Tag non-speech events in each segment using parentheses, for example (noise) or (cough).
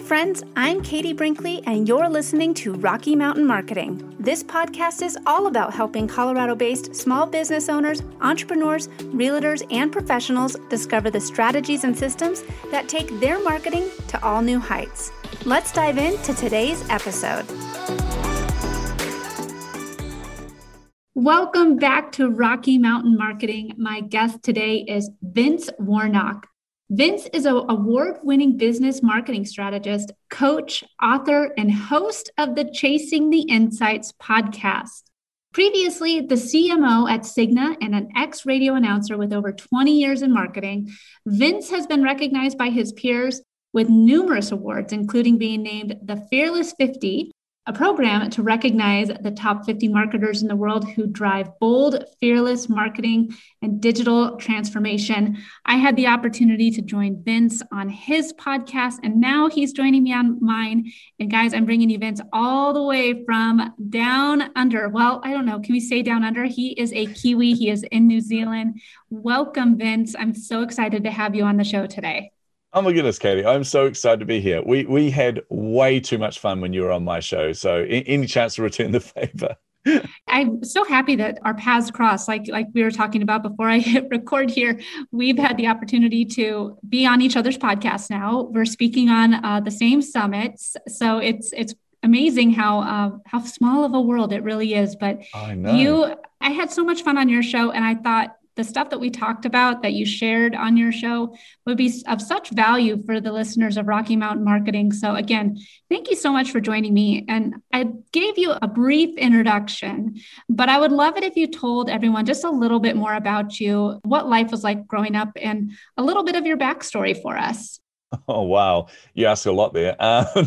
friends. I'm Katie Brinkley, and you're listening to Rocky Mountain Marketing. This podcast is all about helping Colorado based small business owners, entrepreneurs, realtors, and professionals discover the strategies and systems that take their marketing to all new heights. Let's dive into today's episode. Welcome back to Rocky Mountain Marketing. My guest today is Vince Warnock. Vince is an award winning business marketing strategist, coach, author, and host of the Chasing the Insights podcast. Previously, the CMO at Cigna and an ex radio announcer with over 20 years in marketing, Vince has been recognized by his peers with numerous awards, including being named the Fearless 50 a program to recognize the top 50 marketers in the world who drive bold, fearless marketing and digital transformation. I had the opportunity to join Vince on his podcast, and now he's joining me on mine. And guys, I'm bringing you Vince all the way from down under. Well, I don't know. Can we say down under? He is a Kiwi, he is in New Zealand. Welcome, Vince. I'm so excited to have you on the show today. Oh my goodness, Katie! I'm so excited to be here. We we had way too much fun when you were on my show. So any chance to return the (laughs) favor? I'm so happy that our paths cross. Like like we were talking about before I (laughs) hit record here, we've had the opportunity to be on each other's podcasts. Now we're speaking on uh, the same summits, so it's it's amazing how uh, how small of a world it really is. But I know. you, I had so much fun on your show, and I thought the stuff that we talked about that you shared on your show would be of such value for the listeners of Rocky Mountain Marketing. So, again, thank you so much for joining me. And I gave you a brief introduction, but I would love it if you told everyone just a little bit more about you, what life was like growing up, and a little bit of your backstory for us. (laughs) Oh wow, you ask a lot there. (laughs) Um,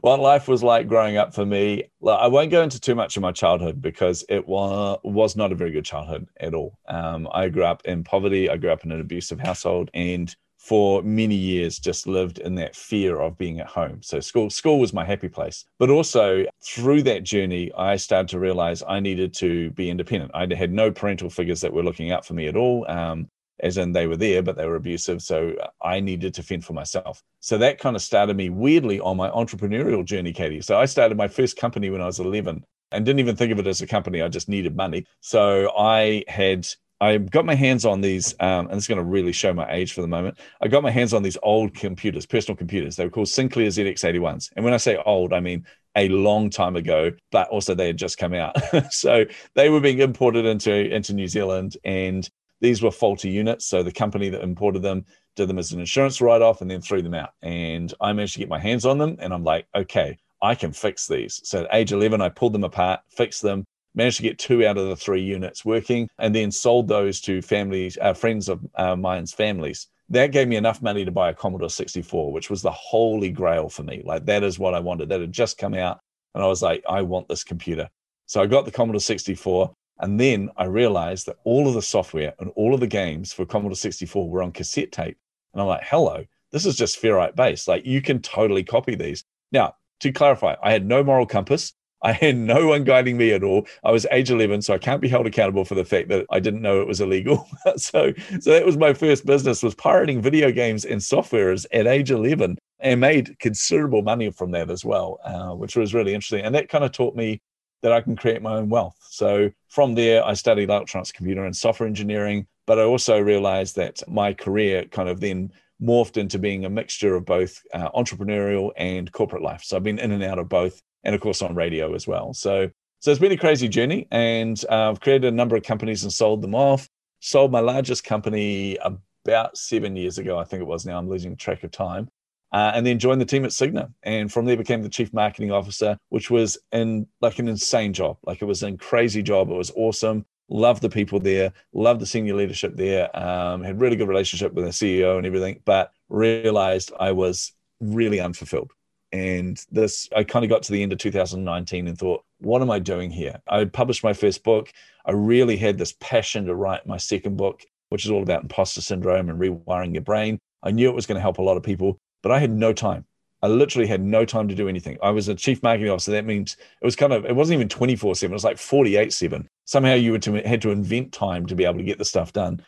what life was like growing up for me, I won't go into too much of my childhood because it was was not a very good childhood at all. Um, I grew up in poverty. I grew up in an abusive household, and for many years just lived in that fear of being at home. So school school was my happy place. But also through that journey, I started to realize I needed to be independent. I had no parental figures that were looking out for me at all. Um, as in they were there, but they were abusive. So I needed to fend for myself. So that kind of started me weirdly on my entrepreneurial journey, Katie. So I started my first company when I was 11 and didn't even think of it as a company. I just needed money. So I had. I got my hands on these, um, and it's going to really show my age for the moment. I got my hands on these old computers, personal computers. They were called Sinclair ZX81s. And when I say old, I mean a long time ago, but also they had just come out. (laughs) so they were being imported into, into New Zealand. And these were faulty units. So the company that imported them did them as an insurance write off and then threw them out. And I managed to get my hands on them. And I'm like, okay, I can fix these. So at age 11, I pulled them apart, fixed them, managed to get two out of the three units working, and then sold those to families, uh, friends of uh, mine's families. That gave me enough money to buy a Commodore 64, which was the holy grail for me. Like, that is what I wanted. That had just come out. And I was like, I want this computer. So I got the Commodore 64. And then I realized that all of the software and all of the games for Commodore 64 were on cassette tape. And I'm like, hello, this is just ferrite based. Like you can totally copy these. Now, to clarify, I had no moral compass. I had no one guiding me at all. I was age 11, so I can't be held accountable for the fact that I didn't know it was illegal. (laughs) so, so that was my first business was pirating video games and softwares at age 11 and made considerable money from that as well, uh, which was really interesting. And that kind of taught me that I can create my own wealth. So from there, I studied electronics, computer, and software engineering. But I also realized that my career kind of then morphed into being a mixture of both uh, entrepreneurial and corporate life. So I've been in and out of both, and of course on radio as well. So so it's been a crazy journey, and uh, I've created a number of companies and sold them off. Sold my largest company about seven years ago, I think it was. Now I'm losing track of time uh, and then joined the team at Cigna. And from there became the chief marketing officer, which was in like an insane job. Like it was a crazy job. It was awesome. Loved the people there, loved the senior leadership there, um, had really good relationship with the CEO and everything, but realized I was really unfulfilled. And this, I kind of got to the end of 2019 and thought, what am I doing here? I published my first book. I really had this passion to write my second book, which is all about imposter syndrome and rewiring your brain. I knew it was going to help a lot of people, but I had no time. I literally had no time to do anything. I was a chief marketing officer. That means it was kind of, it wasn't even 24 7, it was like 48 7. Somehow you to, had to invent time to be able to get the stuff done.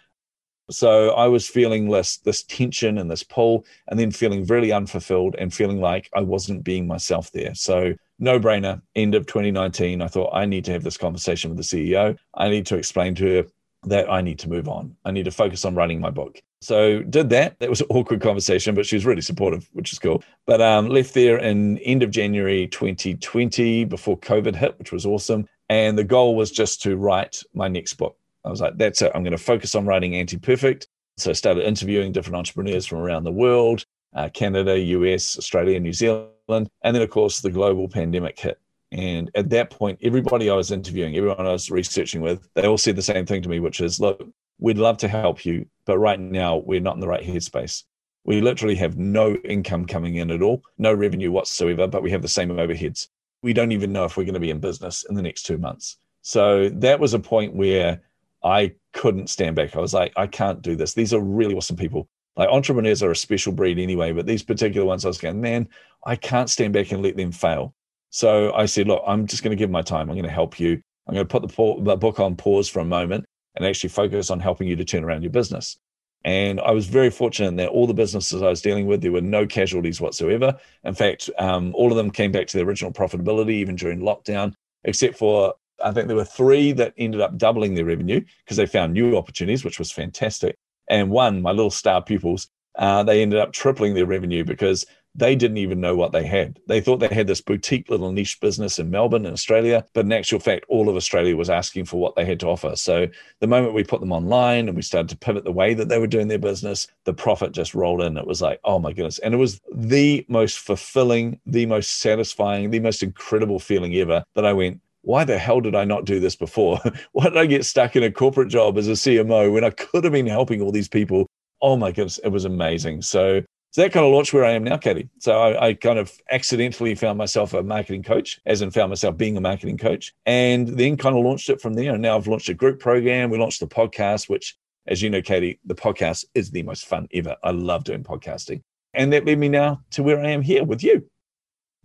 So I was feeling this, this tension and this pull, and then feeling really unfulfilled and feeling like I wasn't being myself there. So no brainer, end of 2019, I thought I need to have this conversation with the CEO. I need to explain to her that I need to move on. I need to focus on writing my book. So did that. That was an awkward conversation, but she was really supportive, which is cool. But um, left there in end of January 2020 before COVID hit, which was awesome. And the goal was just to write my next book. I was like, that's it. I'm going to focus on writing Anti Perfect. So I started interviewing different entrepreneurs from around the world uh, Canada, US, Australia, New Zealand. And then, of course, the global pandemic hit. And at that point, everybody I was interviewing, everyone I was researching with, they all said the same thing to me, which is, look, we'd love to help you, but right now we're not in the right headspace. We literally have no income coming in at all, no revenue whatsoever, but we have the same overheads. We don't even know if we're going to be in business in the next two months. So that was a point where I couldn't stand back. I was like, I can't do this. These are really awesome people. Like entrepreneurs are a special breed anyway, but these particular ones, I was going, man, I can't stand back and let them fail. So I said, look, I'm just going to give my time. I'm going to help you. I'm going to put the, the book on pause for a moment and actually focus on helping you to turn around your business. And I was very fortunate that all the businesses I was dealing with, there were no casualties whatsoever. In fact, um, all of them came back to their original profitability even during lockdown, except for I think there were three that ended up doubling their revenue because they found new opportunities, which was fantastic. And one, my little star pupils, uh, they ended up tripling their revenue because they didn't even know what they had. They thought they had this boutique little niche business in Melbourne, in Australia, but in actual fact, all of Australia was asking for what they had to offer. So the moment we put them online and we started to pivot the way that they were doing their business, the profit just rolled in. It was like, oh my goodness. And it was the most fulfilling, the most satisfying, the most incredible feeling ever that I went, why the hell did I not do this before? (laughs) why did I get stuck in a corporate job as a CMO when I could have been helping all these people? Oh my goodness, it was amazing. So, so that kind of launched where I am now, Katie. So I, I, kind of accidentally found myself a marketing coach, as in found myself being a marketing coach, and then kind of launched it from there. And now I've launched a group program. We launched the podcast, which, as you know, Katie, the podcast is the most fun ever. I love doing podcasting, and that led me now to where I am here with you.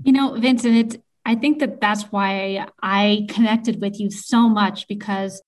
You know, Vincent, it's I think that that's why I connected with you so much because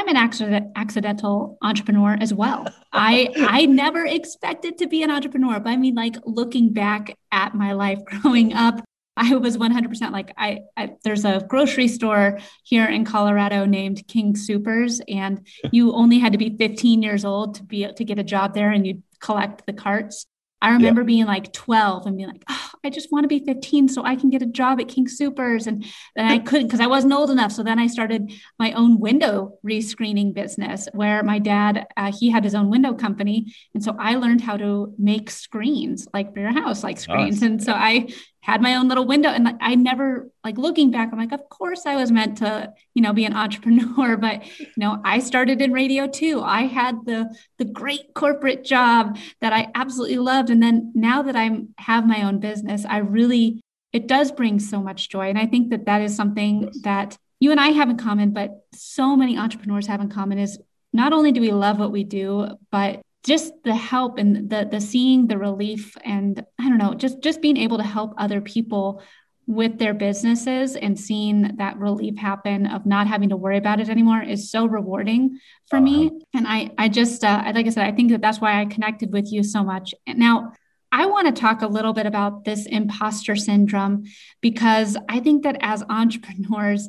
I'm an accident, accidental entrepreneur as well. I I never expected to be an entrepreneur, but I mean, like looking back at my life growing up, I was 100% like I, I, There's a grocery store here in Colorado named King Soopers, and you only had to be 15 years old to be to get a job there, and you collect the carts. I remember yeah. being like 12 and being like, oh, I just want to be 15 so I can get a job at King Soopers. And then I couldn't because I wasn't old enough. So then I started my own window rescreening business where my dad, uh, he had his own window company. And so I learned how to make screens like for your house, like screens. Nice. And so I had my own little window and like, I never like looking back I'm like of course I was meant to you know be an entrepreneur (laughs) but you know I started in radio too I had the the great corporate job that I absolutely loved and then now that I'm have my own business I really it does bring so much joy and I think that that is something yes. that you and I have in common but so many entrepreneurs have in common is not only do we love what we do but just the help and the the seeing the relief and I don't know, just just being able to help other people with their businesses and seeing that relief happen of not having to worry about it anymore is so rewarding for uh-huh. me. And I I just uh, like I said, I think that that's why I connected with you so much. Now. I want to talk a little bit about this imposter syndrome because I think that as entrepreneurs,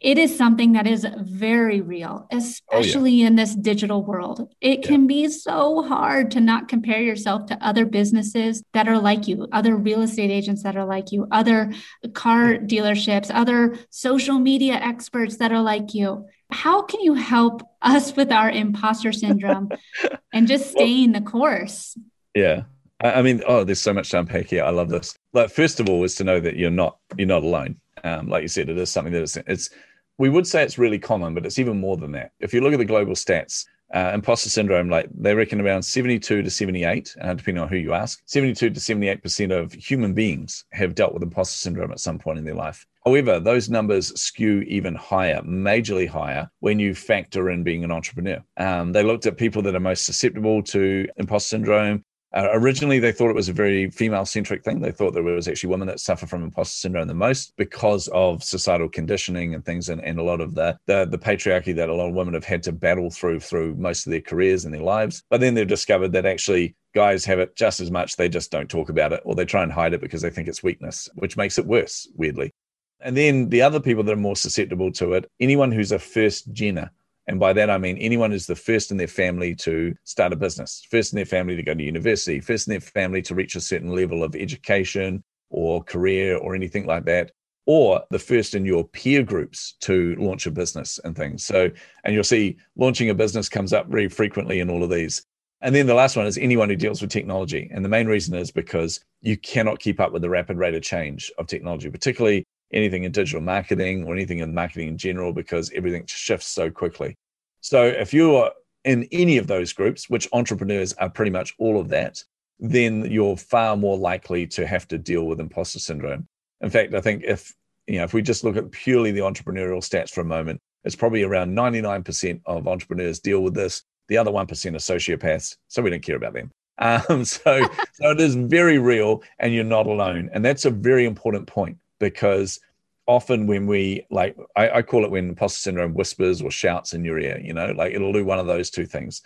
it is something that is very real, especially oh, yeah. in this digital world. It yeah. can be so hard to not compare yourself to other businesses that are like you, other real estate agents that are like you, other car dealerships, other social media experts that are like you. How can you help us with our imposter syndrome (laughs) and just staying well, the course? Yeah. I mean, oh, there's so much to unpack here. I love this. Like, first of all, is to know that you're not you're not alone. Um, like you said, it is something that is it's we would say it's really common, but it's even more than that. If you look at the global stats, uh, imposter syndrome, like they reckon around 72 to 78, uh, depending on who you ask, 72 to 78% of human beings have dealt with imposter syndrome at some point in their life. However, those numbers skew even higher, majorly higher, when you factor in being an entrepreneur. Um, they looked at people that are most susceptible to imposter syndrome, Uh, originally, they thought it was a very female centric thing. They thought there was actually women that suffer from imposter syndrome the most because of societal conditioning and things, and, and a lot of the, the, the patriarchy that a lot of women have had to battle through through most of their careers and their lives. But then they've discovered that actually guys have it just as much. They just don't talk about it, or they try and hide it because they think it's weakness, which makes it worse. Weirdly. And then the other people that are more susceptible to it, anyone who's a first gener, and by that, I mean anyone who's the first in their family to start a business, first in their family to go to university, first in their family to reach a certain level of education or career or anything like that, or the first in your peer groups to launch a business and things. So, and you'll see launching a business comes up very frequently in all of these. And then the last one is anyone who deals with technology. And the main reason is because you cannot keep up with the rapid rate of change of technology, particularly anything in digital marketing or anything in marketing in general because everything shifts so quickly. So if you're in any of those groups, which entrepreneurs are pretty much all of that, then you're far more likely to have to deal with imposter syndrome. In fact, I think if you know if we just look at purely the entrepreneurial stats for a moment, it's probably around 99% of entrepreneurs deal with this. The other 1% are sociopaths, so we don't care about them. (laughs) Um, so, so it is very real, and you're not alone. And that's a very important point because often when we like I, I, call it when imposter syndrome whispers or shouts in your ear you know like it'll do one of those two things.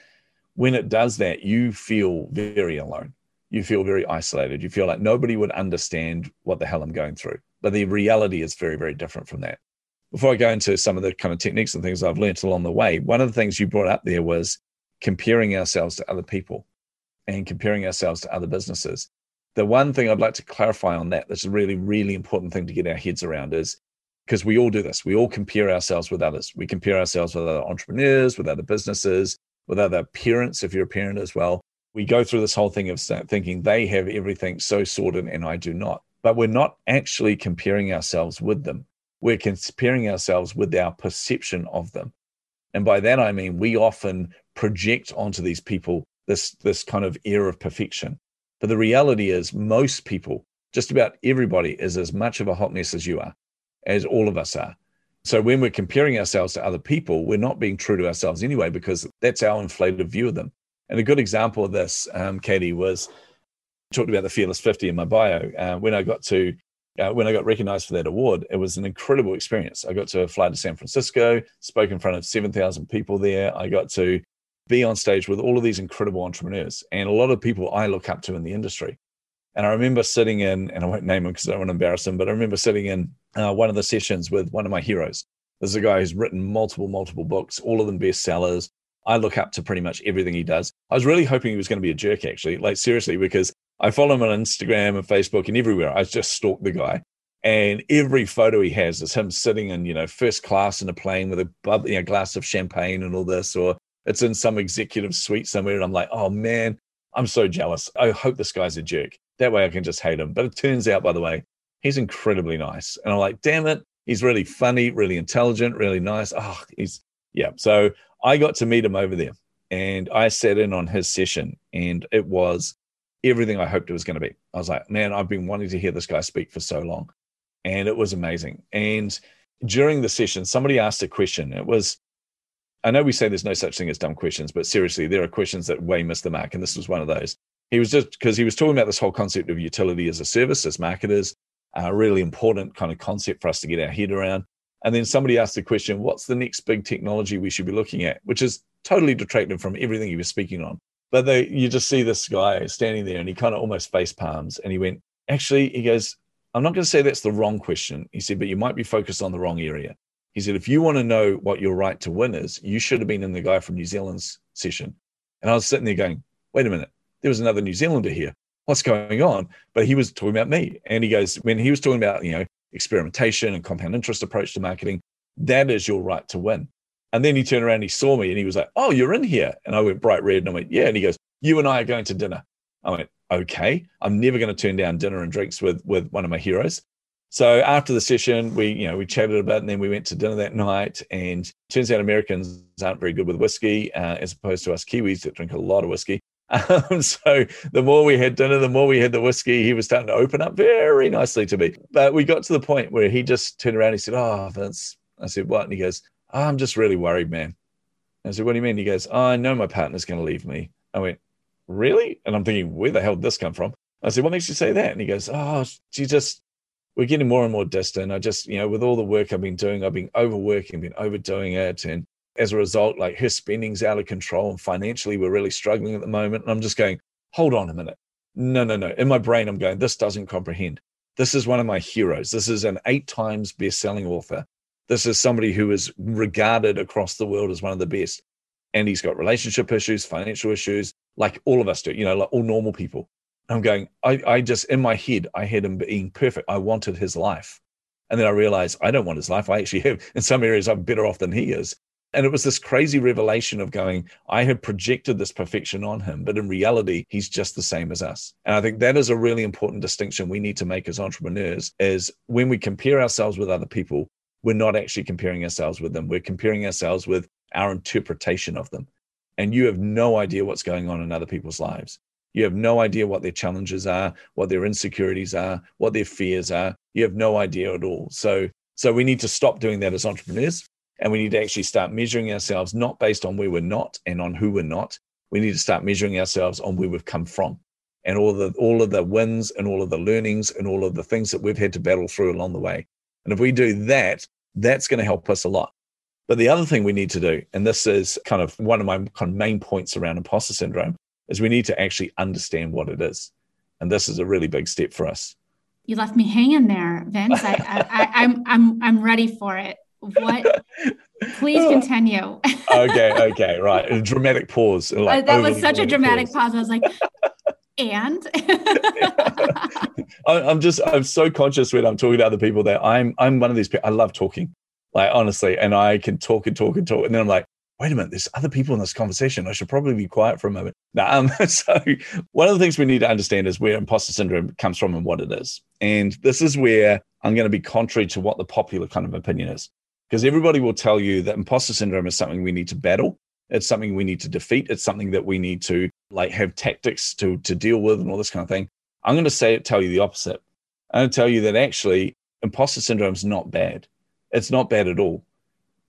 When it does that you feel very alone. You feel very isolated. You feel like nobody would understand what the hell i'm going through. But the reality is very very different from that. Before i go into some of the kind of techniques and things i've learned along the way one of the things you brought up there was comparing ourselves to other people and comparing ourselves to other businesses the one thing I'd like to clarify on that, that's a really, really important thing to get our heads around is because we all do this. We all compare ourselves with others. We compare ourselves with other entrepreneurs, with other businesses, with other parents, if you're a parent as well. We go through this whole thing of thinking they have everything so sorted and I do not. But we're not actually comparing ourselves with them. We're comparing ourselves with our perception of them. And by that, I mean, we often project onto these people this, this kind of air of perfection. But the reality is, most people, just about everybody, is as much of a hot mess as you are, as all of us are. So when we're comparing ourselves to other people, we're not being true to ourselves anyway, because that's our inflated view of them. And a good example of this, um, Katie, was talked about the Fearless 50 in my bio. Uh, when I got to uh, when I got recognized for that award, it was an incredible experience. I got to fly to San Francisco, spoke in front of 7,000 people there. I got to be on stage with all of these incredible entrepreneurs and a lot of people I look up to in the industry. And I remember sitting in, and I won't name him because I don't want to embarrass him, but I remember sitting in uh, one of the sessions with one of my heroes. There's a guy who's written multiple, multiple books, all of them bestsellers. I look up to pretty much everything he does. I was really hoping he was going to be a jerk, actually, like seriously, because I follow him on Instagram and Facebook and everywhere. I just stalk the guy. And every photo he has is him sitting in, you know, first class in a plane with a you know, glass of champagne and all this, or it's in some executive suite somewhere. And I'm like, oh man, I'm so jealous. I hope this guy's a jerk. That way I can just hate him. But it turns out, by the way, he's incredibly nice. And I'm like, damn it. He's really funny, really intelligent, really nice. Oh, he's, yeah. So I got to meet him over there and I sat in on his session and it was everything I hoped it was going to be. I was like, man, I've been wanting to hear this guy speak for so long. And it was amazing. And during the session, somebody asked a question. It was, I know we say there's no such thing as dumb questions, but seriously, there are questions that way miss the mark. And this was one of those. He was just because he was talking about this whole concept of utility as a service, as marketers, a really important kind of concept for us to get our head around. And then somebody asked the question, what's the next big technology we should be looking at? Which is totally detracted from everything he was speaking on. But they, you just see this guy standing there and he kind of almost face palms and he went, actually, he goes, I'm not going to say that's the wrong question. He said, but you might be focused on the wrong area. He said, if you want to know what your right to win is, you should have been in the guy from New Zealand's session. And I was sitting there going, wait a minute, there was another New Zealander here. What's going on? But he was talking about me. And he goes, when he was talking about, you know, experimentation and compound interest approach to marketing, that is your right to win. And then he turned around, he saw me and he was like, oh, you're in here. And I went bright red and I went, yeah. And he goes, you and I are going to dinner. I went, okay. I'm never going to turn down dinner and drinks with, with one of my heroes. So after the session, we you know we chatted about, it and then we went to dinner that night. And turns out Americans aren't very good with whiskey, uh, as opposed to us Kiwis that drink a lot of whiskey. (laughs) Um, so the more we had dinner, the more we had the whiskey. He was starting to open up very nicely to me. But we got to the point where he just turned around. And he said, "Oh, Vince," I said, "What?" And he goes, oh, "I'm just really worried, man." I said, "What do you mean?" He goes, oh, "I know my partner's going to leave me." I went, really? And I'm thinking, where the hell did this come from? I said, what makes you say that? And he goes, oh, she just, we're getting more and more distant. I just, you know, with all the work I've been doing, I've been overworking, been overdoing it. And as a result, like her spending's out of control and financially we're really struggling at the moment. And I'm just going, hold on a minute. No, no, no. In my brain, I'm going, this doesn't comprehend. This is one of my heroes. This is an eight times best selling author. This is somebody who is regarded across the world as one of the best. And he's got relationship issues, financial issues, like all of us do, you know, like all normal people. I'm going, I, I just, in my head, I had him being perfect. I wanted his life. And then I realized I don't want his life. I actually have, (laughs) in some areas, I'm better off than he is. And it was this crazy revelation of going, I had projected this perfection on him, but in reality, he's just the same as us. And I think that is a really important distinction we need to make as entrepreneurs is when we compare ourselves with other people, we're not actually comparing ourselves with them. We're comparing ourselves with our interpretation of them. And you have no idea what's going on in other people's lives. You have no idea what their challenges are, what their insecurities are, what their fears are. You have no idea at all. So, so we need to stop doing that as entrepreneurs and we need to actually start measuring ourselves not based on where we're not and on who we're not. We need to start measuring ourselves on where we've come from and all the all of the wins and all of the learnings and all of the things that we've had to battle through along the way. And if we do that, that's going to help us a lot. But the other thing we need to do, and this is kind of one of my kind of main points around imposter syndrome, is we need to actually understand what it is. And this is a really big step for us. You left me hanging there, Vince. I, I, I'm I'm I'm ready for it. What? Please (laughs) continue. okay, okay, right. A dramatic pause. Uh, like that was oh, such a oh, dramatic pause. pause. I was like, and (laughs) I'm just I'm so conscious when I'm talking to other people that I'm I'm one of these people. I love talking, like honestly, and I can talk and talk and talk, and then I'm like, wait a minute, there's other people in this conversation. I should probably be quiet for a moment. Um, (laughs) so one of the things we need to understand is where imposter syndrome comes from and what it is, and this is where I'm going to be contrary to what the popular kind of opinion is. Because everybody will tell you that imposter syndrome is something we need to battle. It's something we need to defeat. It's something that we need to like have tactics to to deal with and all this kind of thing. I'm going to say tell you the opposite. I'm going to tell you that actually imposter syndrome is not bad. It's not bad at all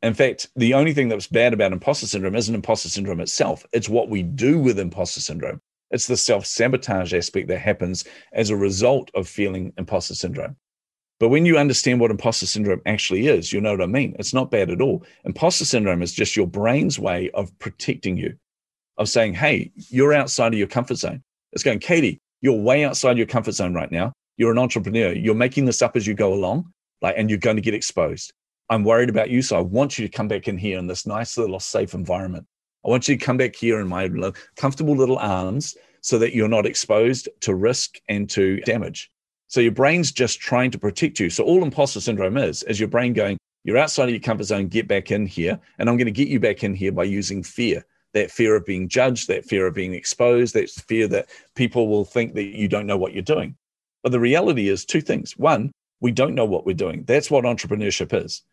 in fact the only thing that's bad about imposter syndrome isn't imposter syndrome itself it's what we do with imposter syndrome it's the self-sabotage aspect that happens as a result of feeling imposter syndrome but when you understand what imposter syndrome actually is, you know what I mean. It's not bad at all. Imposter syndrome is just your brain's way of protecting you, of saying, hey, you're outside of your comfort zone. It's going, Katie, you're way outside your comfort zone right now. You're an entrepreneur. You're making this up as you go along, like, and you're going to get exposed. I'm worried about you. So I want you to come back in here in this nice little safe environment. I want you to come back here in my comfortable little arms so that you're not exposed to risk and to damage. So your brain's just trying to protect you. So all imposter syndrome is, is your brain going, you're outside of your comfort zone, get back in here. And I'm going to get you back in here by using fear that fear of being judged, that fear of being exposed, that fear that people will think that you don't know what you're doing. But the reality is two things. One, we don't know what we're doing. That's what entrepreneurship is.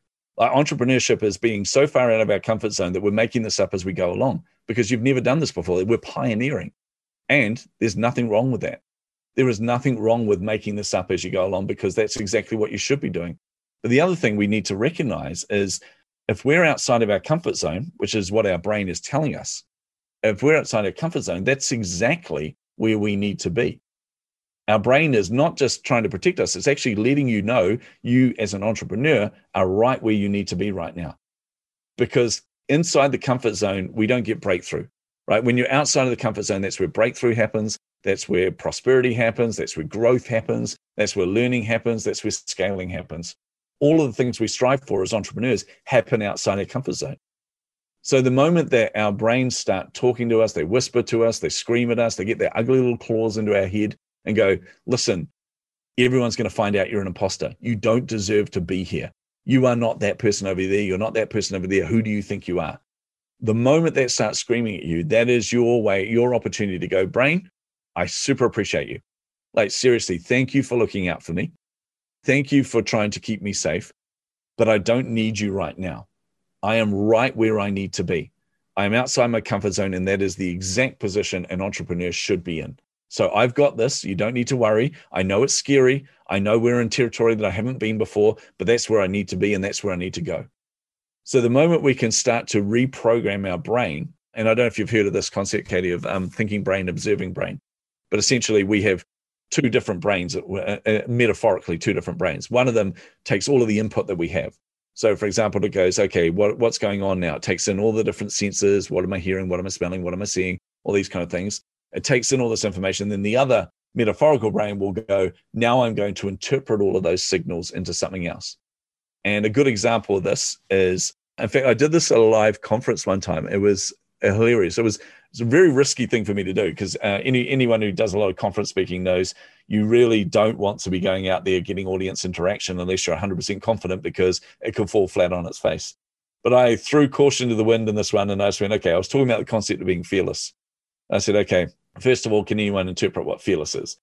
Like entrepreneurship is being so far out of our comfort zone that we're making this up as we go along because you've never done this before. We're pioneering. And there's nothing wrong with that. There is nothing wrong with making this up as you go along because that's exactly what you should be doing. But the other thing we need to recognize is if we're outside of our comfort zone, which is what our brain is telling us, if we're outside our comfort zone, that's exactly where we need to be. Our brain is not just trying to protect us, it's actually letting you know you, as an entrepreneur, are right where you need to be right now. Because inside the comfort zone, we don't get breakthrough, right? When you're outside of the comfort zone, that's where breakthrough happens. That's where prosperity happens. That's where growth happens. That's where learning happens. That's where scaling happens. All of the things we strive for as entrepreneurs happen outside our comfort zone. So the moment that our brains start talking to us, they whisper to us, they scream at us, they get their ugly little claws into our head and go, listen, everyone's going to find out you're an imposter. You don't deserve to be here. You are not that person over there. You're not that person over there. Who do you think you are? The moment that starts screaming at you, that is your way, your opportunity to go, brain, I super appreciate you. Like, seriously, thank you for looking out for me. Thank you for trying to keep me safe. But I don't need you right now. I am right where I need to be. I am outside my comfort zone, and that is the exact position an entrepreneur should be in. So I've got this. You don't need to worry. I know it's scary. I know we're in territory that I haven't been before, but that's where I need to be, and that's where I need to go. So the moment we can start to reprogram our brain and I don't know if you've heard of this concept, Katie, of um, thinking brain, observing brain. But essentially, we have two different brains, uh, uh, metaphorically, two different brains. One of them takes all of the input that we have. So, for example, it goes, okay, what, what's going on now? It takes in all the different senses. What am I hearing? What am I smelling? What am I seeing? All these kind of things. It takes in all this information. Then the other metaphorical brain will go, now I'm going to interpret all of those signals into something else. And a good example of this is, in fact, I did this at a live conference one time. It was hilarious. It was it's a very risky thing for me to do because uh, any anyone who does a lot of conference speaking knows you really don't want to be going out there getting audience interaction unless you're 100% confident because it could fall flat on its face. But I threw caution to the wind in this one and I just went, okay, I was talking about the concept of being fearless. I said, okay, first of all, can anyone interpret what fearless is?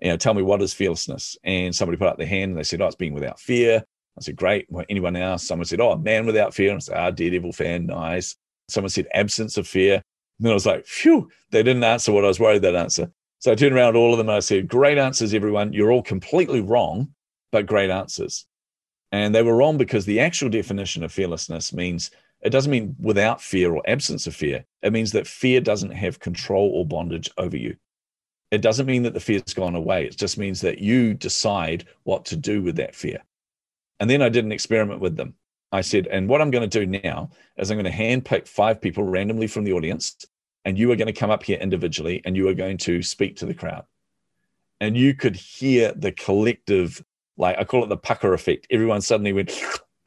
You know, tell me what is fearlessness? And somebody put up their hand and they said, oh, it's being without fear. I said, great. Well, anyone else? Someone said, oh, man without fear. And I said, ah, Daredevil fan, nice. Someone said absence of fear. And then I was like, phew, they didn't answer what I was worried they'd answer. So I turned around all of them and I said, great answers, everyone. You're all completely wrong, but great answers. And they were wrong because the actual definition of fearlessness means it doesn't mean without fear or absence of fear. It means that fear doesn't have control or bondage over you. It doesn't mean that the fear's gone away. It just means that you decide what to do with that fear. And then I did an experiment with them. I said, and what I'm going to do now is I'm going to handpick five people randomly from the audience, and you are going to come up here individually and you are going to speak to the crowd. And you could hear the collective, like I call it the pucker effect. Everyone suddenly went,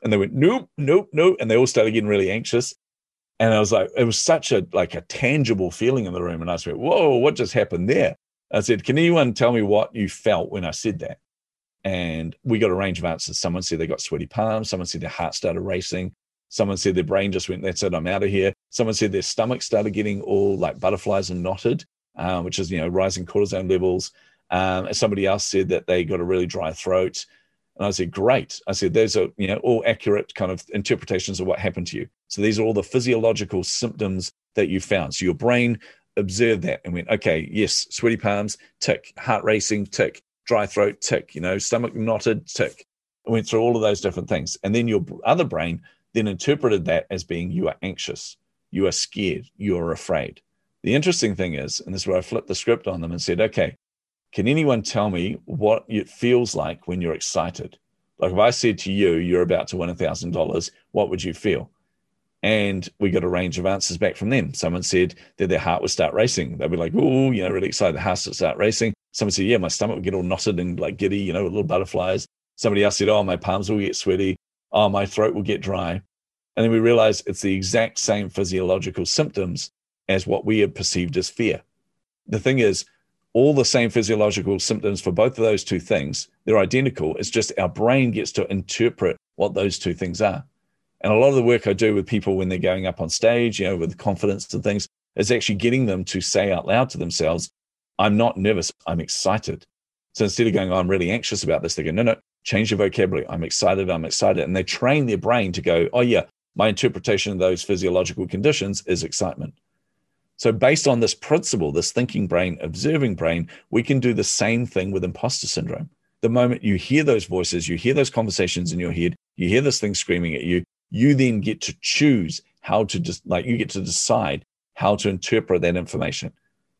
and they went, nope, nope, nope. And they all started getting really anxious. And I was like, it was such a like a tangible feeling in the room. And I said, whoa, what just happened there? I said, can anyone tell me what you felt when I said that? And we got a range of answers. Someone said they got sweaty palms. Someone said their heart started racing. Someone said their brain just went, that's it, I'm out of here. Someone said their stomach started getting all like butterflies and knotted, uh, which is, you know, rising cortisol levels. Um, somebody else said that they got a really dry throat. And I said, great. I said, those are, you know, all accurate kind of interpretations of what happened to you. So these are all the physiological symptoms that you found. So your brain observed that and went, okay, yes, sweaty palms, tick, heart racing, tick, dry throat, tick, you know, stomach knotted, tick. I went through all of those different things. And then your other brain then interpreted that as being you are anxious, you are scared, you are afraid. The interesting thing is, and this is where I flipped the script on them and said, okay, can anyone tell me what it feels like when you're excited? Like if I said to you, you're about to win a thousand dollars, what would you feel? And we got a range of answers back from them. Someone said that their heart would start racing. They'd be like, oh, you know, really excited. The heart would start racing. Someone said, yeah, my stomach would get all knotted and like giddy, you know, little butterflies. Somebody else said, oh, my palms will get sweaty. Oh, my throat will get dry. And then we realized it's the exact same physiological symptoms as what we had perceived as fear. The thing is, all the same physiological symptoms for both of those two things, they're identical. It's just our brain gets to interpret what those two things are. And a lot of the work I do with people when they're going up on stage, you know, with confidence and things, is actually getting them to say out loud to themselves, I'm not nervous, I'm excited. So instead of going, oh, I'm really anxious about this, they go, no, no, change your vocabulary. I'm excited, I'm excited. And they train their brain to go, oh, yeah, my interpretation of those physiological conditions is excitement. So, based on this principle, this thinking brain, observing brain, we can do the same thing with imposter syndrome. The moment you hear those voices, you hear those conversations in your head, you hear this thing screaming at you, you then get to choose how to just like you get to decide how to interpret that information.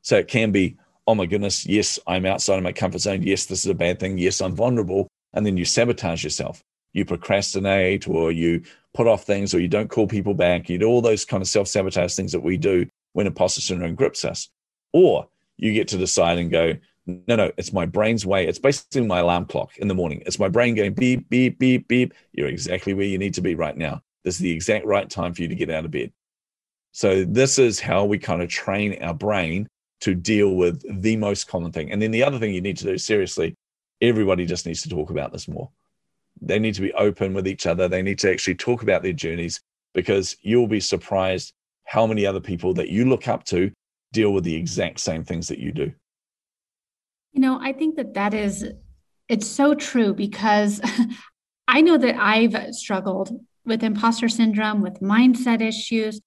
So it can be, oh my goodness, yes, I'm outside of my comfort zone. Yes, this is a bad thing. Yes, I'm vulnerable. And then you sabotage yourself. You procrastinate or you put off things or you don't call people back. You do all those kind of self sabotage things that we do when imposter syndrome grips us. Or you get to decide and go, no, no, it's my brain's way. It's basically my alarm clock in the morning. It's my brain going beep, beep, beep, beep. You're exactly where you need to be right now. This is the exact right time for you to get out of bed. So, this is how we kind of train our brain to deal with the most common thing. And then the other thing you need to do seriously, everybody just needs to talk about this more. They need to be open with each other. They need to actually talk about their journeys because you'll be surprised how many other people that you look up to deal with the exact same things that you do. You know, I think that that is, it's so true because (laughs) I know that I've struggled with imposter syndrome, with mindset issues.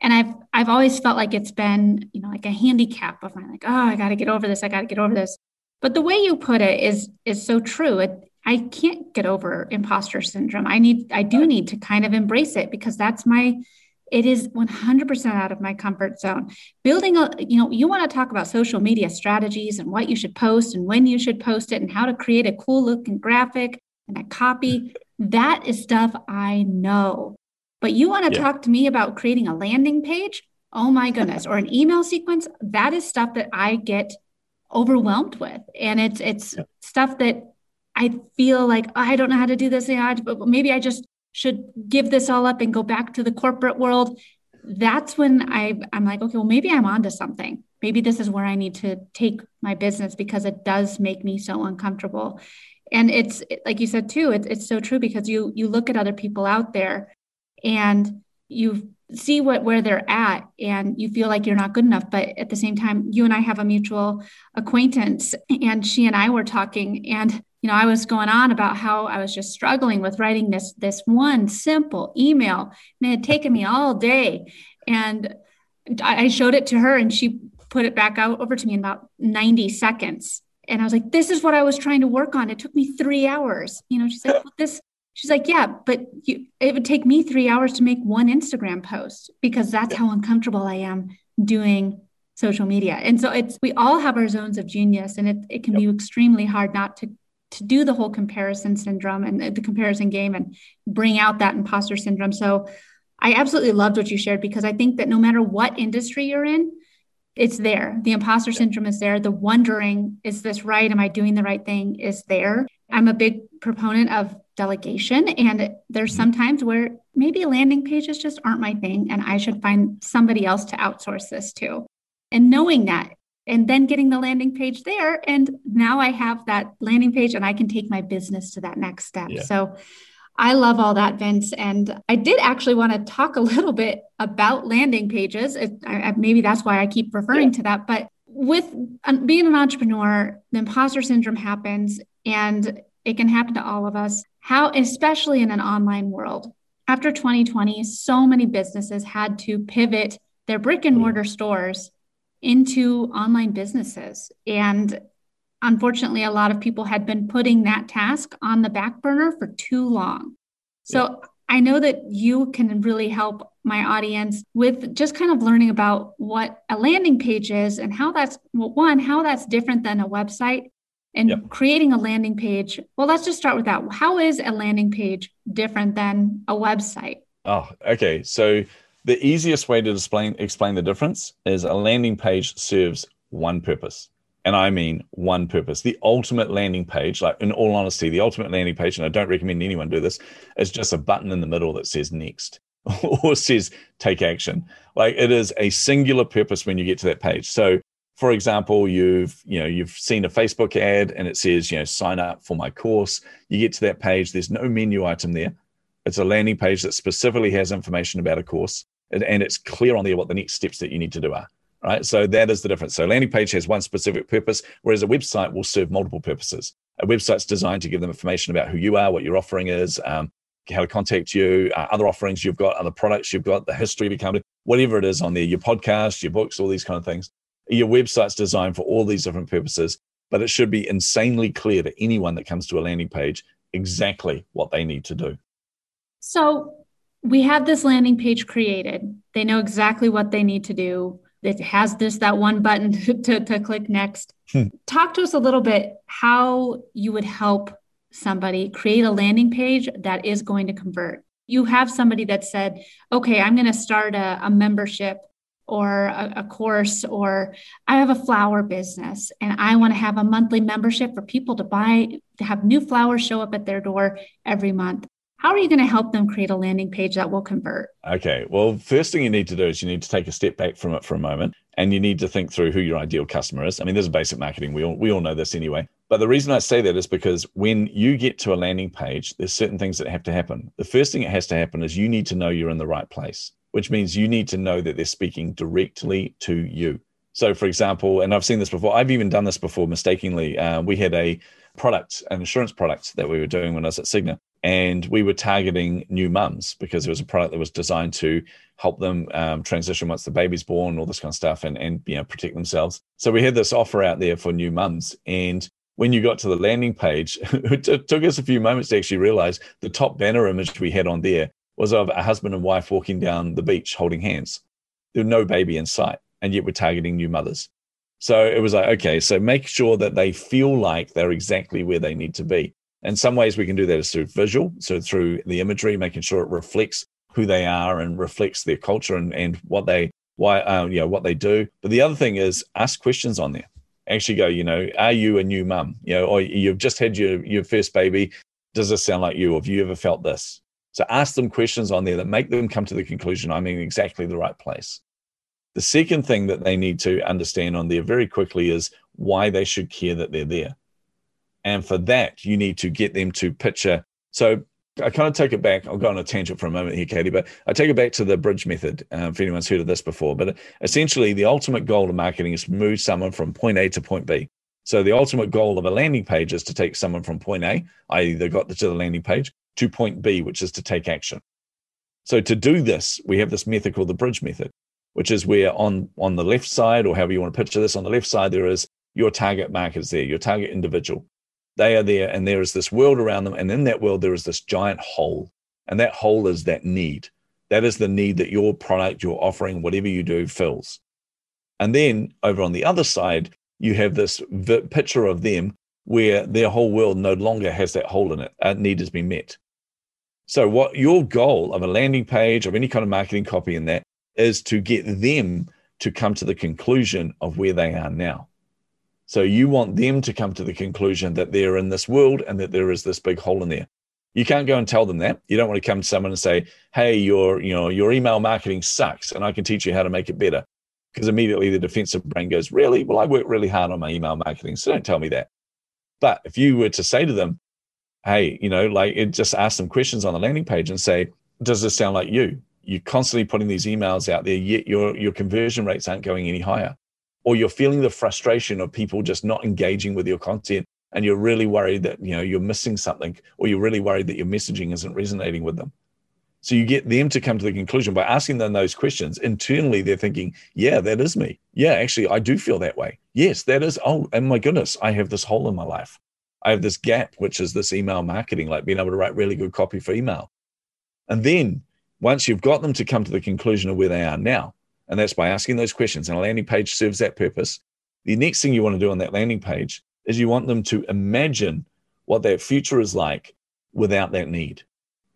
And I've I've always felt like it's been, you know, like a handicap of mine, like, oh, I gotta get over this, I gotta get over this. But the way you put it is is so true. It, I can't get over imposter syndrome. I need I do need to kind of embrace it because that's my it is 100% out of my comfort zone. Building a, you know, you want to talk about social media strategies and what you should post and when you should post it and how to create a cool looking graphic and a copy. That is stuff I know. But you want to yeah. talk to me about creating a landing page? Oh my goodness, or an email sequence? That is stuff that I get overwhelmed with. And it's it's yeah. stuff that I feel like oh, I don't know how to do this. But maybe I just should give this all up and go back to the corporate world, that's when I, I'm like, okay, well, maybe I'm onto something. Maybe this is where I need to take my business because it does make me so uncomfortable. And it's like you said too, it's, it's so true because you you look at other people out there and you see what where they're at and you feel like you're not good enough but at the same time you and I have a mutual acquaintance and she and I were talking and you know, I was going on about how I was just struggling with writing this this one simple email, and it had taken me all day. And I showed it to her, and she put it back out over to me in about 90 seconds. And I was like, "This is what I was trying to work on. It took me three hours." You know, she's like, well, "This." She's like, "Yeah, but you, it would take me three hours to make one Instagram post because that's how uncomfortable I am doing social media." And so it's we all have our zones of genius, and it it can yep. be extremely hard not to to do the whole comparison syndrome and the comparison game and bring out that imposter syndrome. So I absolutely loved what you shared because I think that no matter what industry you're in, it's there. The imposter syndrome is there. The wondering, is this right? Am I doing the right thing? Is there. I'm a big proponent of delegation. And there's mm-hmm. some times where maybe landing pages just aren't my thing and I should find somebody else to outsource this to. And knowing that and then getting the landing page there. And now I have that landing page and I can take my business to that next step. Yeah. So I love all that, Vince. And I did actually want to talk a little bit about landing pages. It, I, maybe that's why I keep referring yeah. to that. But with um, being an entrepreneur, the imposter syndrome happens and it can happen to all of us. How, especially in an online world, after 2020, so many businesses had to pivot their brick and mm. mortar stores into online businesses. And unfortunately, a lot of people had been putting that task on the back burner for too long. So yeah. I know that you can really help my audience with just kind of learning about what a landing page is and how that's well, one, how that's different than a website and yep. creating a landing page. Well, let's just start with that. How is a landing page different than a website? Oh, okay. So the easiest way to explain explain the difference is a landing page serves one purpose. And I mean one purpose. The ultimate landing page, like in all honesty, the ultimate landing page, and I don't recommend anyone do this, is just a button in the middle that says next (laughs) or says take action. Like it is a singular purpose when you get to that page. So for example, you've you know you've seen a Facebook ad and it says you know sign up for my course. You get to that page, there's no menu item there. It's a landing page that specifically has information about a course and it's clear on there what the next steps that you need to do are. Right. So that is the difference. So landing page has one specific purpose, whereas a website will serve multiple purposes. A website's designed to give them information about who you are, what your offering is, um, how to contact you, uh, other offerings you've got, other products you've got, the history of your company, whatever it is on there, your podcast, your books, all these kind of things. Your website's designed for all these different purposes, but it should be insanely clear to anyone that comes to a landing page exactly what they need to do. So we have this landing page created. They know exactly what they need to do. It has this that one button (laughs) to, to, to click next. Hmm. Talk to us a little bit how you would help somebody create a landing page that is going to convert. You have somebody that said, okay, I'm going to start a, a membership or a, a, course, or I have a flower business and I want to have a monthly membership for people to buy, to have new flowers show up at their door every month. How are you going to help them create a landing page that will convert? Okay. Well, first thing you need to do is you need to take a step back from it for a moment and you need to think through who your ideal customer is. I mean, this is basic marketing. We all, we all know this anyway. But the reason I say that is because when you get to a landing page, there's certain things that have to happen. The first thing that has to happen is you need to know you're in the right place, which means you need to know that they're speaking directly to you. So, for example, and I've seen this before, I've even done this before mistakenly. Uh, we had a product, an insurance product that we were doing when I was at Cigna and we were targeting new mums because it was a product that was designed to help them um, transition once the baby's born, all this kind of stuff, and and you know protect themselves. So we had this offer out there for new mums, and when you got to the landing page, (laughs) it took us a few moments to actually realize the top banner image we had on there was of a husband and wife walking down the beach holding hands. There was no baby in sight, and yet we're targeting new mothers. So it was like, okay, so make sure that they feel like they're exactly where they need to be. In some ways, we can do that as through visual, so through the imagery, making sure it reflects who they are and reflects their culture and, and what they why um, you know what they do. But the other thing is ask questions on there. Actually, go, you know, are you a new mum? You know, or you've just had your your first baby. Does this sound like you? Or have you ever felt this? So ask them questions on there that make them come to the conclusion I'm in exactly the right place. The second thing that they need to understand on there very quickly is why they should care that they're there. And for that, you need to get them to picture. So I kind of take it back. I'll go on a tangent for a moment here, Katie, but I take it back to the bridge method. Uh, if anyone's heard of this before, but essentially, the ultimate goal of marketing is to move someone from point A to point B. So the ultimate goal of a landing page is to take someone from point A, i.e., they got to the landing page, to point B, which is to take action. So to do this, we have this method called the bridge method, which is where on on the left side, or however you want to picture this, on the left side there is your target market is there, your target individual. They are there, and there is this world around them, and in that world there is this giant hole, and that hole is that need. That is the need that your product, your offering, whatever you do, fills. And then over on the other side, you have this picture of them where their whole world no longer has that hole in it. A need has been met. So, what your goal of a landing page, of any kind of marketing copy in that, is to get them to come to the conclusion of where they are now. So, you want them to come to the conclusion that they're in this world and that there is this big hole in there. You can't go and tell them that. You don't want to come to someone and say, "Hey, your you know your email marketing sucks, and I can teach you how to make it better." Because immediately the defensive brain goes, "Really? Well, I work really hard on my email marketing, so don't tell me that." But if you were to say to them, hey, you know, like it just ask some questions on the landing page and say, does this sound like you? You're constantly putting these emails out there, yet your your conversion rates aren't going any higher. Or you're feeling the frustration of people just not engaging with your content and you're really worried that you know you're missing something, or you're really worried that your messaging isn't resonating with them. So you get them to come to the conclusion by asking them those questions. Internally, they're thinking, yeah, that is me. Yeah, actually, I do feel that way. Yes, that is, oh, and my goodness, I have this hole in my life. I have this gap, which is this email marketing, like being able to write really good copy for email. And then once you've got them to come to the conclusion of where they are now, and that's by asking those questions, and a landing page serves that purpose. The next thing you want to do on that landing page is you want them to imagine what that future is like without that need.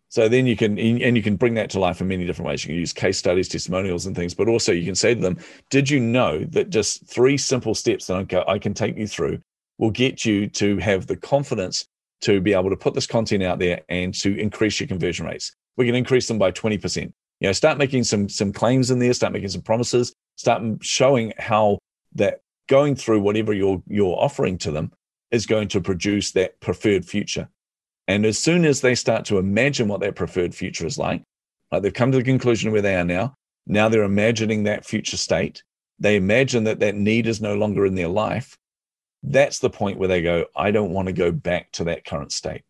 So then you can, and you can bring that to life in many different ways. You can use case studies, testimonials, and things, but also you can say to them, Did you know that just three simple steps that I can take you through will get you to have the confidence to be able to put this content out there and to increase your conversion rates. We can increase them by 20%. You know, start making some some claims in there, start making some promises, start showing how that going through whatever you're you're offering to them is going to produce that preferred future. And as soon as they start to imagine what that preferred future is like, like they've come to the conclusion where they are now, now they're imagining that future state. They imagine that that need is no longer in their life that's the point where they go, I don't want to go back to that current state.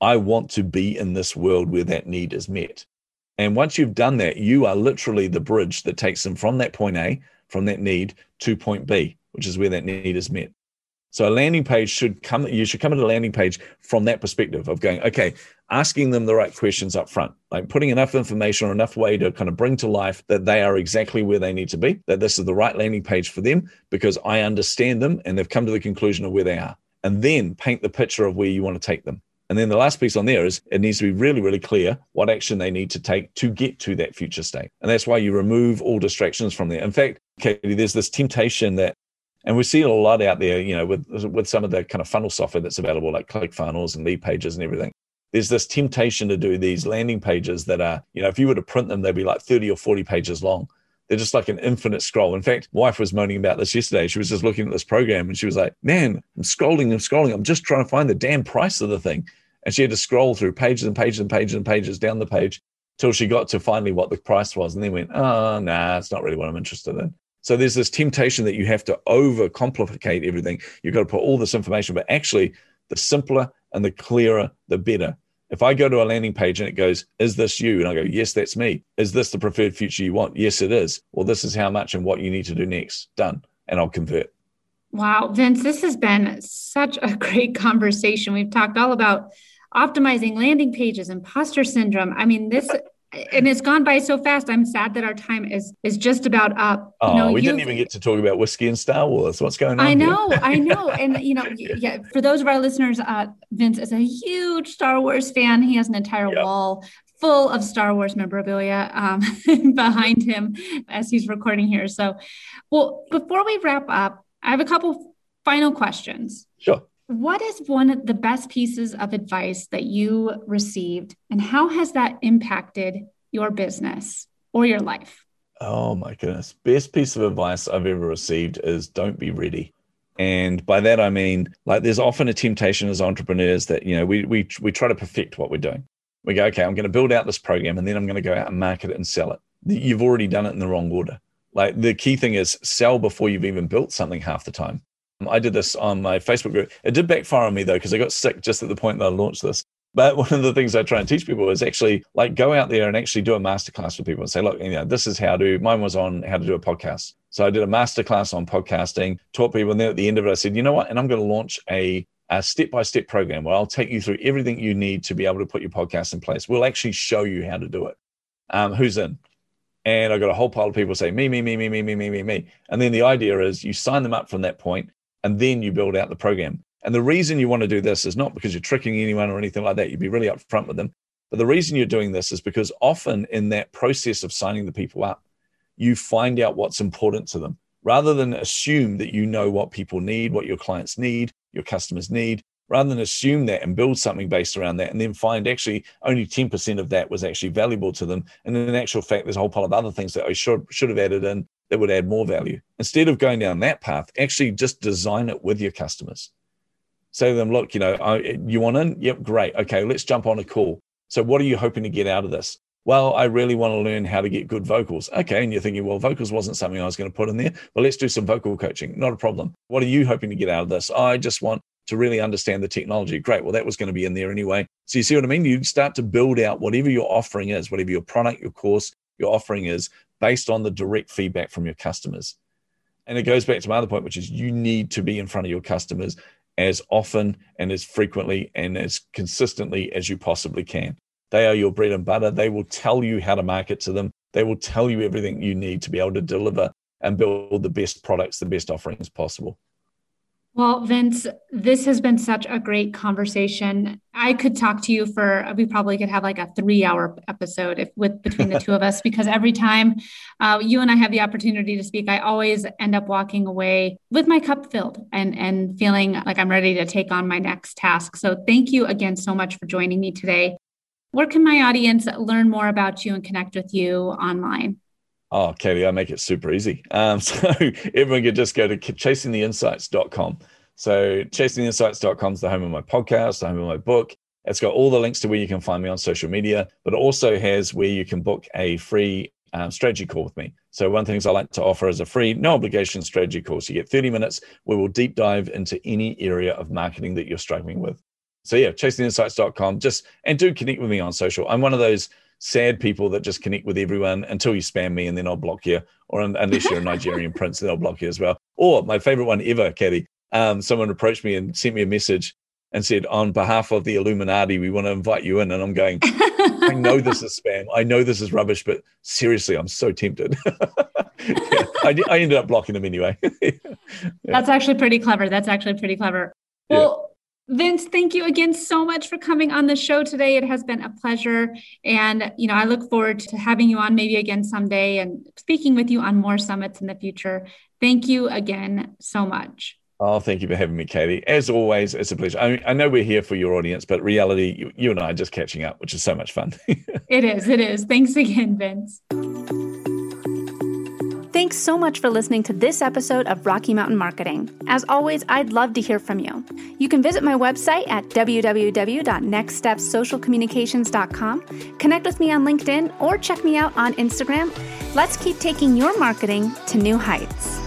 I want to be in this world where that need is met. And once you've done that, you are literally the bridge that takes them from that point A, from that need to point B, which is where that need is met. So a landing page should come, you should come into a landing page from that perspective of going, okay, asking them the right questions up front, like putting enough information or enough way to kind of bring to life that they are exactly where they need to be, that this is the right landing page for them because I understand them and they've come to the conclusion of where they are. And then paint the picture of where you want to take them. And then the last piece on there is it needs to be really, really clear what action they need to take to get to that future state. And that's why you remove all distractions from there. In fact, Katie, there's this temptation that and we see it a lot out there, you know, with with some of the kind of funnel software that's available, like ClickFunnels and Leadpages and everything. There's this temptation to do these landing pages that are, you know, if you were to print them, they'd be like 30 or 40 pages long. They're just like an infinite scroll. In fact, wife was moaning about this yesterday. She was just looking at this program and she was like, Man, I'm scrolling and scrolling. I'm just trying to find the damn price of the thing. And she had to scroll through pages and pages and pages and pages down the page till she got to finally what the price was. And then went, Oh, nah, it's not really what I'm interested in. So there's this temptation that you have to over complicate everything. You've got to put all this information, but actually, the simpler and the clearer, the better. If I go to a landing page and it goes, Is this you? And I go, Yes, that's me. Is this the preferred future you want? Yes, it is. Well, this is how much and what you need to do next. Done. And I'll convert. Wow, Vince, this has been such a (laughs) great conversation. We've talked all about optimizing landing pages, imposter syndrome. I mean, this and it's gone by so fast. I'm sad that our time is is just about up. Oh, you know, we didn't even get to talk about whiskey and Star Wars. What's going on? I know, I know, (laughs) and you know, yeah. For those of our listeners, uh, Vince is a huge Star Wars fan. He has an entire yep. wall full of Star Wars memorabilia um, (laughs) behind him as he's recording here. So, well, before we wrap up, I have a couple final questions. Sure. What is one of the best pieces of advice that you received, and how has that impacted your business or your life? Oh my goodness. Best piece of advice I've ever received is don't be ready. And by that I mean like there's often a temptation as entrepreneurs that you know we we we try to perfect what we're doing. We go, okay, I'm going to build out this program and then I'm going to go out and market it and sell it. You've already done it in the wrong order. Like the key thing is sell before you've even built something half the time. I did this on my Facebook group. It did backfire on me though, because I got sick just at the point that I launched this. But (laughs) one of the things I try and teach people is actually like go out there and actually do a masterclass for people and say, look, you know, this is how to, mine was on how to do a podcast. So I did a masterclass on podcasting, taught people. And then at the end of it, I said, you know what? And I'm going to launch a, a step-by-step program where I'll take you through everything you need to be able to put your podcast in place. We'll actually show you how to do it. Um, who's in? And I got a whole pile of people say, me, me, me, me, me, me, me, me, me. And then the idea is you sign them up from that point and then you build out the program. And the reason you want to do this is not because you're tricking anyone or anything like that. You'd be really upfront with them. But the reason you're doing this is because often in that process of signing the people up, you find out what's important to them rather than assume that you know what people need, what your clients need, your customers need, rather than assume that and build something based around that and then find actually only 10% of that was actually valuable to them. And in actual fact, there's a whole pile of other things that I should, should have added in that would add more value. Instead of going down that path, actually just design it with your customers. Say to them, look, you know, I, you want in? Yep, great. Okay, let's jump on a call. So, what are you hoping to get out of this? Well, I really want to learn how to get good vocals. Okay. And you're thinking, well, vocals wasn't something I was going to put in there, but let's do some vocal coaching. Not a problem. What are you hoping to get out of this? I just want to really understand the technology. Great. Well, that was going to be in there anyway. So, you see what I mean? You start to build out whatever your offering is, whatever your product, your course, your offering is, based on the direct feedback from your customers. And it goes back to my other point, which is you need to be in front of your customers as often and as frequently and as consistently as you possibly can. They are your bread and butter. They will tell you how to market to them. They will tell you everything you need to be able to deliver and build the best products, the best offerings possible. Well, Vince, this has been such a great conversation. I could talk to you for we probably could have like a three-hour episode if with between the two of us because every time uh, you and I have the opportunity to speak, I always end up walking away with my cup filled and and feeling like I'm ready to take on my next task. So thank you again so much for joining me today. Where can my audience learn more about you and connect with you online? Oh, Katie, I make it super easy. Um, (laughs) so everyone can just go to chasingtheinsights.com. So chasingtheinsights.com is the home of my podcast, the home of my book. It's got all the links to where you can find me on social media, but it also has where you can book a free um, strategy call with me. So one of the things I like to offer is a free, no obligation strategy call. So you get 30 minutes where we'll deep dive into any area of marketing that you're struggling with. So yeah, chasingtheinsights.com. Just and do connect with me on social. I'm one of those sad people that just connect with everyone until you spam me and then I'll block you. Or unless you're a Nigerian (laughs) prince, then I'll block you as well. Or my favorite one ever, Katie, um, someone approached me and sent me a message and said, on behalf of the Illuminati, we want to invite you in. And I'm going, I know this is (laughs) spam. I know this is rubbish, but seriously, I'm so tempted. (laughs) yeah, I, I, ended up blocking them anyway. yeah. That's actually pretty clever. That's actually pretty clever. Well, Vince, thank you again so much for coming on the show today. It has been a pleasure. And, you know, I look forward to having you on maybe again someday and speaking with you on more summits in the future. Thank you again so much. Oh, thank you for having me, Katie. As always, it's a pleasure. I, I know we're here for your audience, but reality, you, you and I are just catching up, which is so much fun. (laughs) it is. It is. Thanks again, Vince. Thanks so much for listening to this episode of Rocky Mountain Marketing. As always, I'd love to hear from you. You can visit my website at www.nextstepsocialcommunications.com, connect with me on LinkedIn, or check me out on Instagram. Let's keep taking your marketing to new heights.